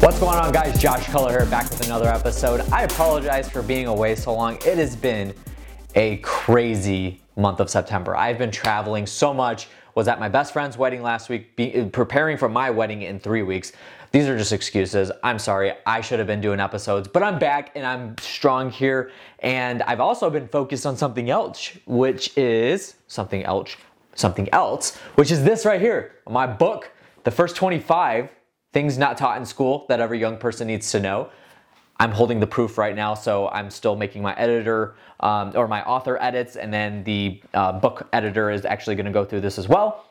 What's going on, guys? Josh Culler here, back with another episode. I apologize for being away so long. It has been a crazy month of September. I've been traveling so much. Was at my best friend's wedding last week, be, uh, preparing for my wedding in three weeks. These are just excuses. I'm sorry. I should have been doing episodes, but I'm back and I'm strong here. And I've also been focused on something else, which is something else, something else, which is this right here, my book, The First 25 things not taught in school that every young person needs to know. I'm holding the proof right now, so I'm still making my editor um, or my author edits, and then the uh, book editor is actually going to go through this as well.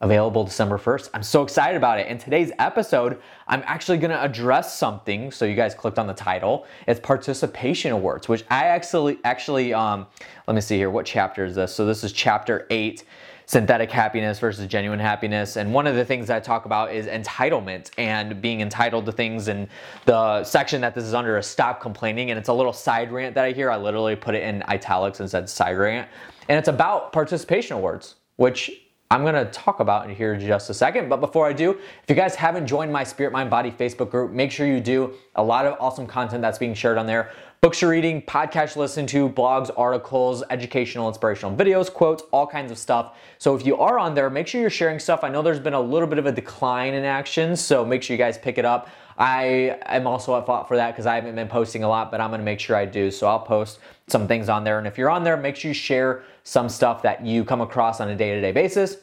Available December 1st. I'm so excited about it. In today's episode, I'm actually going to address something. So you guys clicked on the title. It's participation awards, which I actually actually um, let me see here. What chapter is this? So this is chapter eight synthetic happiness versus genuine happiness. And one of the things I talk about is entitlement and being entitled to things. And the section that this is under is stop complaining. And it's a little side rant that I hear. I literally put it in italics and said side rant. And it's about participation awards, which I'm gonna talk about in here in just a second. But before I do, if you guys haven't joined my Spirit Mind Body Facebook group, make sure you do. A lot of awesome content that's being shared on there. Books you're reading, podcasts you listen to, blogs, articles, educational, inspirational videos, quotes, all kinds of stuff. So if you are on there, make sure you're sharing stuff. I know there's been a little bit of a decline in action, so make sure you guys pick it up. I am also at fault for that because I haven't been posting a lot, but I'm gonna make sure I do. So I'll post some things on there. And if you're on there, make sure you share some stuff that you come across on a day-to-day basis.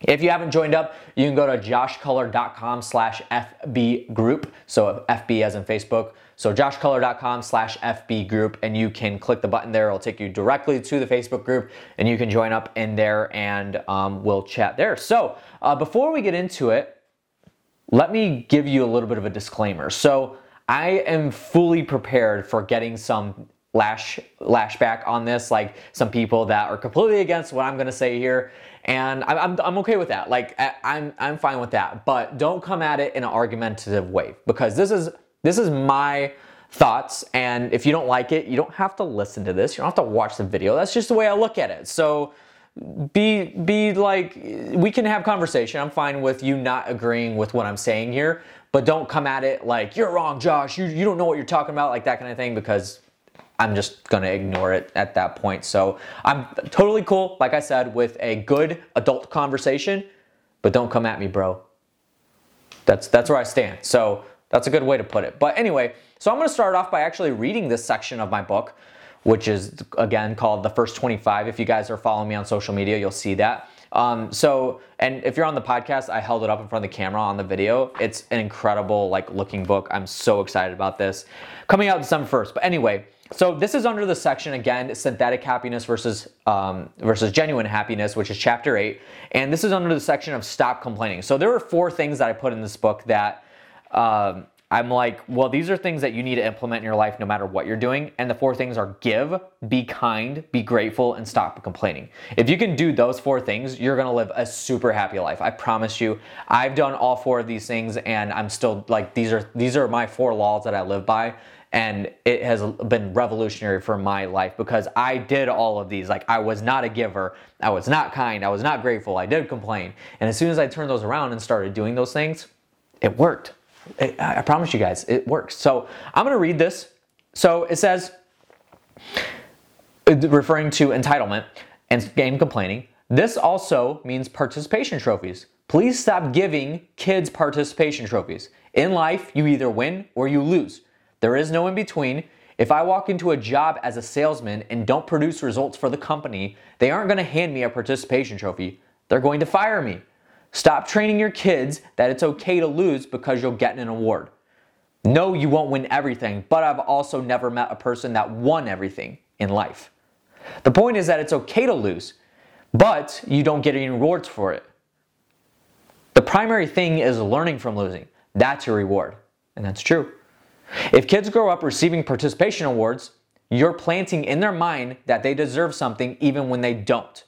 If you haven't joined up, you can go to joshculler.com slash FB group. So FB as in Facebook. So joshculler.com slash FB group, and you can click the button there. It'll take you directly to the Facebook group, and you can join up in there and um, we'll chat there. So uh, before we get into it, let me give you a little bit of a disclaimer. So I am fully prepared for getting some lash lashback on this, like some people that are completely against what I'm gonna say here. And I'm, I'm, okay with that. Like I'm, I'm fine with that. But don't come at it in an argumentative way because this is this is my thoughts. And if you don't like it you don't have to listen to this. You don't have to watch the video. That's just the way i look at it. So be be like we can have conversation. I'm fine with you not agreeing with what i'm saying here. But don't come at it like you're wrong josh. You, you don't know what you're talking about like that kind of thing because i'm just gonna ignore it at that point so i'm totally cool like i said with a good adult conversation but don't come at me bro that's that's where i stand so that's a good way to put it. But anyway, so I'm to start off by actually reading this section of my book, which is again called The First 25. If you guys are following me on social media, you'll see that. Um, so, and if you're on the podcast, I held it up in front of the camera on the video. It's an incredible, like, looking book. I'm so excited about this. Coming out December 1st. But anyway, so this is under the section again, synthetic happiness versus um, versus genuine happiness, which is chapter eight, and this is under the section of stop complaining. So there are four things that I put in this book that um, I'm like, well, these are things that you need to implement in your life no matter what you're doing. And the four things are give, be kind, be grateful, and stop complaining. If you can do those four things, you're gonna live a super happy life. I promise you. I've done all four of these things and I'm still like these are these are my four laws that I live by. And it has been revolutionary for my life because I did all of these. Like, I was not a giver. I was not kind. I was not grateful. I did complain. And as soon as I turned those around and started doing those things, it worked. I promise you guys, it works. So I'm to read this. So it says, uh, referring to entitlement and game complaining, this also means participation trophies. Please stop giving kids participation trophies. In life, you either win or you lose. There is no in between. If I walk into a job as a salesman and don't produce results for the company, they aren't going to hand me a participation trophy. They're going to fire me. Stop training your kids that it's okay to lose because you'll get an award. No, you won't win everything, but I've also never met a person that won everything in life. The point is that it's okay to lose, but you don't get any rewards for it. The primary thing is learning from losing. That's your reward, and that's true. If kids grow up receiving participation awards, you're planting in their mind that they deserve something even when they don't.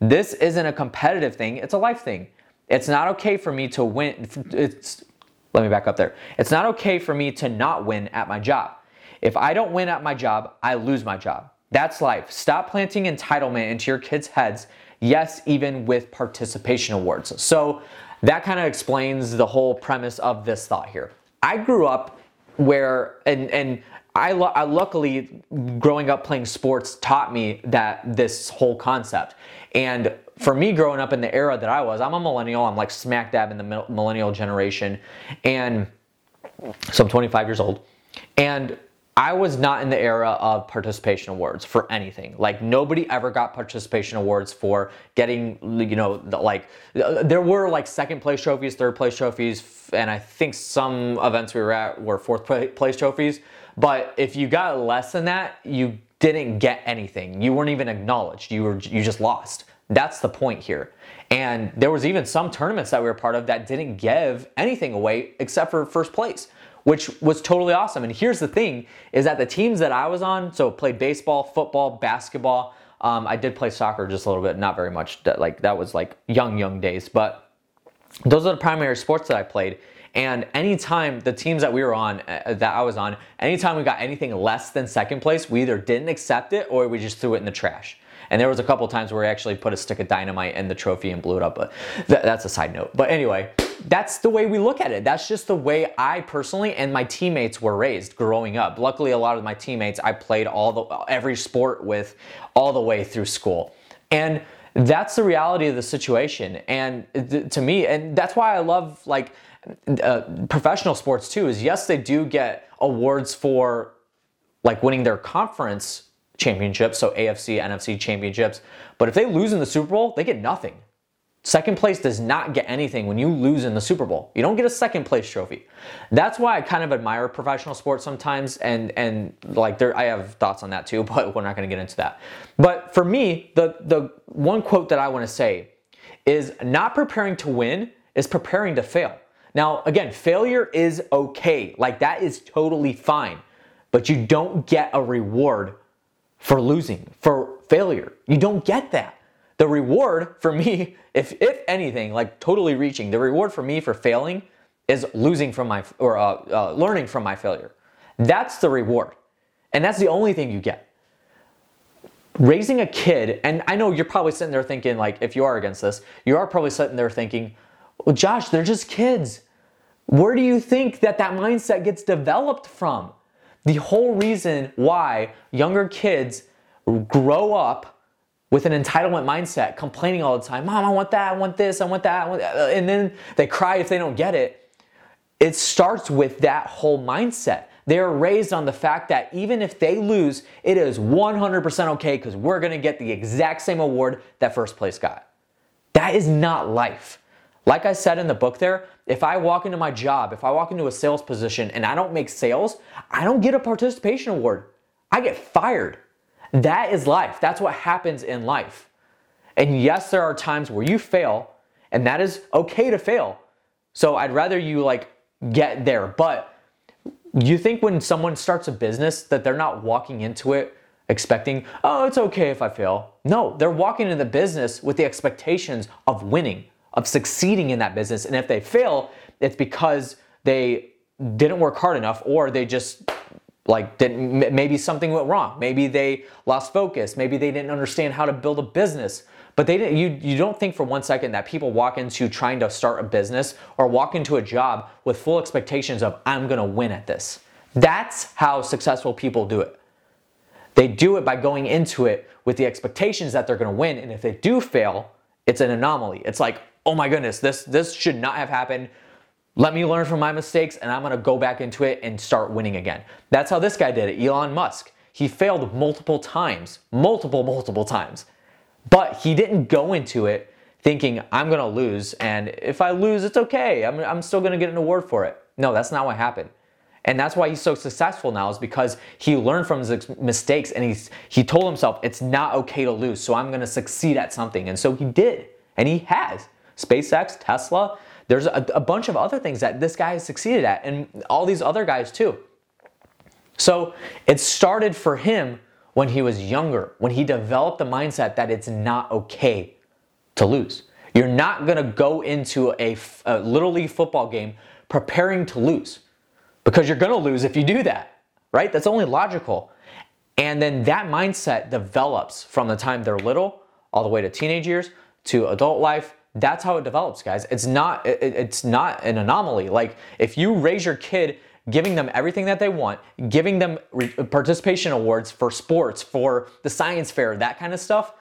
This isn't a competitive thing, it's a life thing. It's not okay for me to win. It's let me back up there. It's not okay for me to not win at my job. If I don't win at my job, I lose my job. That's life. Stop planting entitlement into your kids' heads, yes, even with participation awards. So that kind of explains the whole premise of this thought here. I grew up where, and, and I, I, luckily growing up playing sports taught me that this whole concept. And for me growing up in the era that I was, I'm a millennial. I'm like smack dab in the millennial generation, and so I'm 25 years old. And I was not in the era of participation awards for anything. Like nobody ever got participation awards for getting, you know, like there were like second place trophies, third place trophies, and I think some events we were at were fourth place trophies. But if you got less than that, you didn't get anything. You weren't even acknowledged. You were you just lost. That's the point here. And there was even some tournaments that we were part of that didn't give anything away except for first place which was totally awesome. And here's the thing is that the teams that I was on, so played baseball, football, basketball, um, I did play soccer just a little bit, not very much. That, like that was like young, young days, but those are the primary sports that I played. And anytime the teams that we were on, uh, that I was on, anytime we got anything less than second place, we either didn't accept it or we just threw it in the trash. And there was a couple times where we actually put a stick of dynamite in the trophy and blew it up, but th- that's a side note. But anyway, that's the way we look at it. That's just the way I personally and my teammates were raised growing up. Luckily, a lot of my teammates I played all the every sport with all the way through school. And that's the reality of the situation. And th- to me, and that's why I love like uh, professional sports too. Is yes, they do get awards for like winning their conference championships, so AFC, NFC championships. But if they lose in the Super Bowl, they get nothing. Second place does not get anything when you lose in the Super Bowl. You don't get a second place trophy. That's why I kind of admire professional sports sometimes, and and like there, I have thoughts on that too, but we're not going to get into that. But for me, the the one quote that I want to say is not preparing to win is preparing to fail. Now, again, failure is okay. Like that is totally fine, but you don't get a reward for losing, for failure. You don't get that. The reward for me, if if anything, like totally reaching, the reward for me for failing is losing from my or uh, uh, learning from my failure. That's the reward, and that's the only thing you get. Raising a kid, and I know you're probably sitting there thinking, like, if you are against this, you are probably sitting there thinking, well, Josh, they're just kids. Where do you think that that mindset gets developed from? The whole reason why younger kids grow up with an entitlement mindset, complaining all the time, Mom, I want that, I want this, I want that, I want that. Uh, and then they cry if they don't get it. It starts with that whole mindset. They're raised on the fact that even if they lose, it is 100% okay because we're gonna get the exact same award that first place got. That is not life. Like I said in the book there, if I walk into my job, if I walk into a sales position and I don't make sales, I don't get a participation award. I get fired. That is life. That's what happens in life. And yes, there are times where you fail, and that is okay to fail. So I'd rather you like get there. But you think when someone starts a business that they're not walking into it expecting, oh, it's okay if I fail. No, they're walking into the business with the expectations of winning, of succeeding in that business. And if they fail, it's because they didn't work hard enough or they just like didn't maybe something went wrong. Maybe they lost focus. Maybe they didn't understand how to build a business. But they didn't, you, you don't think for one second that people walk into trying to start a business or walk into a job with full expectations of i'm going to win at this. That's how successful people do it. They do it by going into it with the expectations that they're going to win. And if they do fail it's an anomaly. It's like oh my goodness this this should not have happened let me learn from my mistakes and I'm gonna go back into it and start winning again. That's how this guy did it, Elon Musk. He failed multiple times, multiple, multiple times. But he didn't go into it thinking, I'm gonna lose, and if I lose, it's okay. I'm, I'm still gonna get an award for it. No, that's not what happened. And that's why he's so successful now, is because he learned from his mistakes and he's, he told himself, it's not okay to lose, so I'm gonna succeed at something. And so he did, and he has. SpaceX, Tesla, there's a, a bunch of other things that this guy has succeeded at, and all these other guys too. So it started for him when he was younger, when he developed the mindset that it's not okay to lose. You're not going to go into a, a Little League football game preparing to lose because you're going to lose if you do that, right? That's only logical. And then that mindset develops from the time they're little all the way to teenage years to adult life. That's how it develops, guys. It's not it, it's not an anomaly. Like if you raise your kid giving them everything that they want, giving them re- participation awards for sports, for the science fair, that kind of stuff,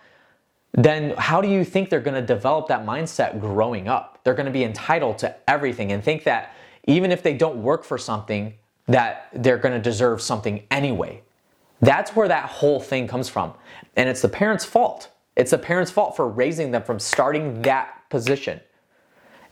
then how do you think they're going to develop that mindset growing up? They're going to be entitled to everything and think that even if they don't work for something, that they're going to deserve something anyway. That's where that whole thing comes from. And it's the parents' fault. It's the parents' fault for raising them from starting that position.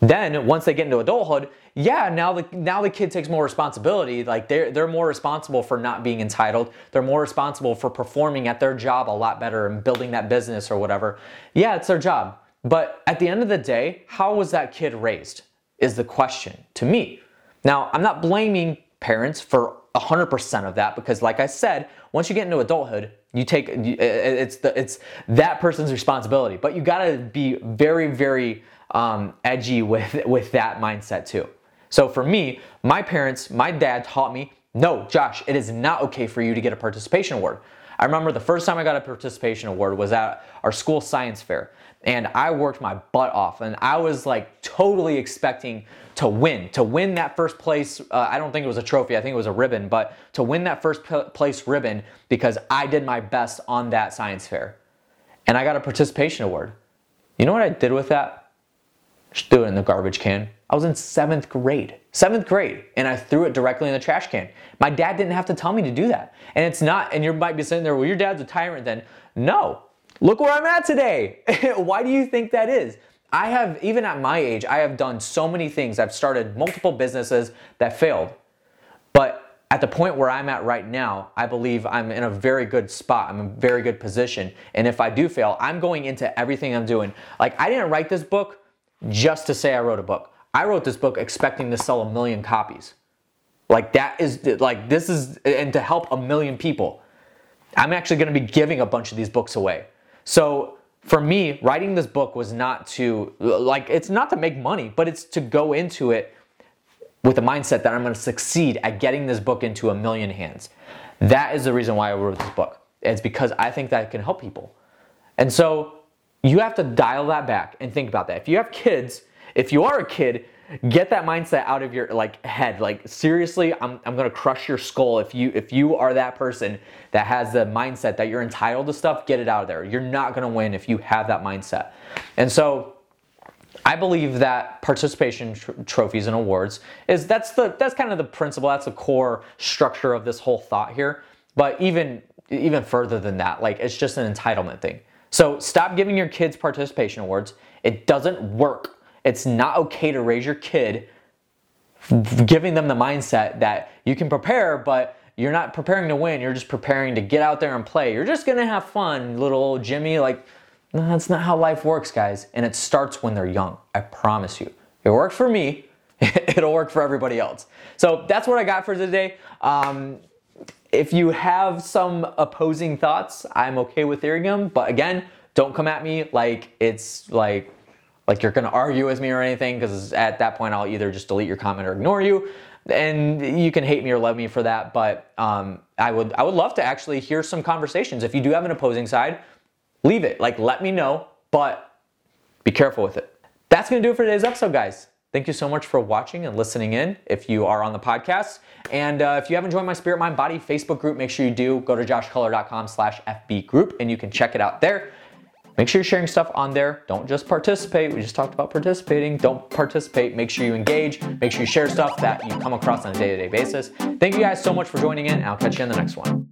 Then once they get into adulthood, yeah, now the now the kid takes more responsibility. Like they're they're more responsible for not being entitled. They're more responsible for performing at their job a lot better and building that business or whatever. Yeah, it's their job. But at the end of the day, how was that kid raised? Is the question to me. Now, I'm not blaming parents for 100% of that because like I said, once you get into adulthood, you take it's the it's that person's responsibility. But you got to be very very um, edgy with with that mindset too. So for me, my parents, my dad taught me, no, Josh, it is not okay for you to get a participation award. I remember the first time I got a participation award was at our school science fair. And I worked my butt off, and I was like totally expecting to win, to win that first place. Uh, I don't think it was a trophy, I think it was a ribbon, but to win that first place ribbon because I did my best on that science fair. And I got a participation award. You know what I did with that? Just threw it in the garbage can. I was in seventh grade, seventh grade, and I threw it directly in the trash can. My dad didn't have to tell me to do that. And it's not, and you might be sitting there, well, your dad's a tyrant then. No, look where I'm at today. Why do you think that is? I have, even at my age, I have done so many things. I've started multiple businesses that failed. But at the point where I'm at right now, I believe I'm in a very good spot. I'm in a very good position. And if I do fail, I'm going into everything I'm doing. Like, I didn't write this book just to say I wrote a book. I wrote this book expecting to sell a million copies. Like that is like this is and to help a million people. I'm actually going to be giving a bunch of these books away. So for me, writing this book was not to like it's not to make money, but it's to go into it with the mindset that I'm going to succeed at getting this book into a million hands. That is the reason why I wrote this book. It's because I think that it can help people. And so you have to dial that back and think about that. If you have kids, if you are a kid, get that mindset out of your like head. Like seriously, I'm, I'm gonna crush your skull if you if you are that person that has the mindset that you're entitled to stuff, get it out of there. You're not gonna win if you have that mindset. And so I believe that participation tr- trophies and awards is that's the that's kind of the principle, that's the core structure of this whole thought here. But even even further than that, like it's just an entitlement thing. So stop giving your kids participation awards. It doesn't work it's not okay to raise your kid giving them the mindset that you can prepare, but you're not preparing to win. You're just preparing to get out there and play. You're just gonna have fun, little old Jimmy. Like, no, that's not how life works, guys. And it starts when they're young. I promise you. It worked for me. It'll work for everybody else. So that's what I got for today. Um, if you have some opposing thoughts, I'm okay with hearing them. But again, don't come at me like it's like like you're going to argue with me or anything because at that point I'll either just delete your comment or ignore you. And you can hate me or love me for that, but um, I would I would love to actually hear some conversations. If you do have an opposing side, leave it. Like let me know, but be careful with it. That's gonna do it for today's episode, guys. Thank you so much for watching and listening in if you are on the podcast. And uh, if you haven't joined my Spirit Mind Body Facebook group, make sure you do. Go to joshculler.com slash FB group and you can check it out there. Make sure you're sharing stuff on there. Don't just participate. We just talked about participating. Don't participate. Make sure you engage. Make sure you share stuff that you come across on a day to day basis. Thank you guys so much for joining in, and I'll catch you in the next one.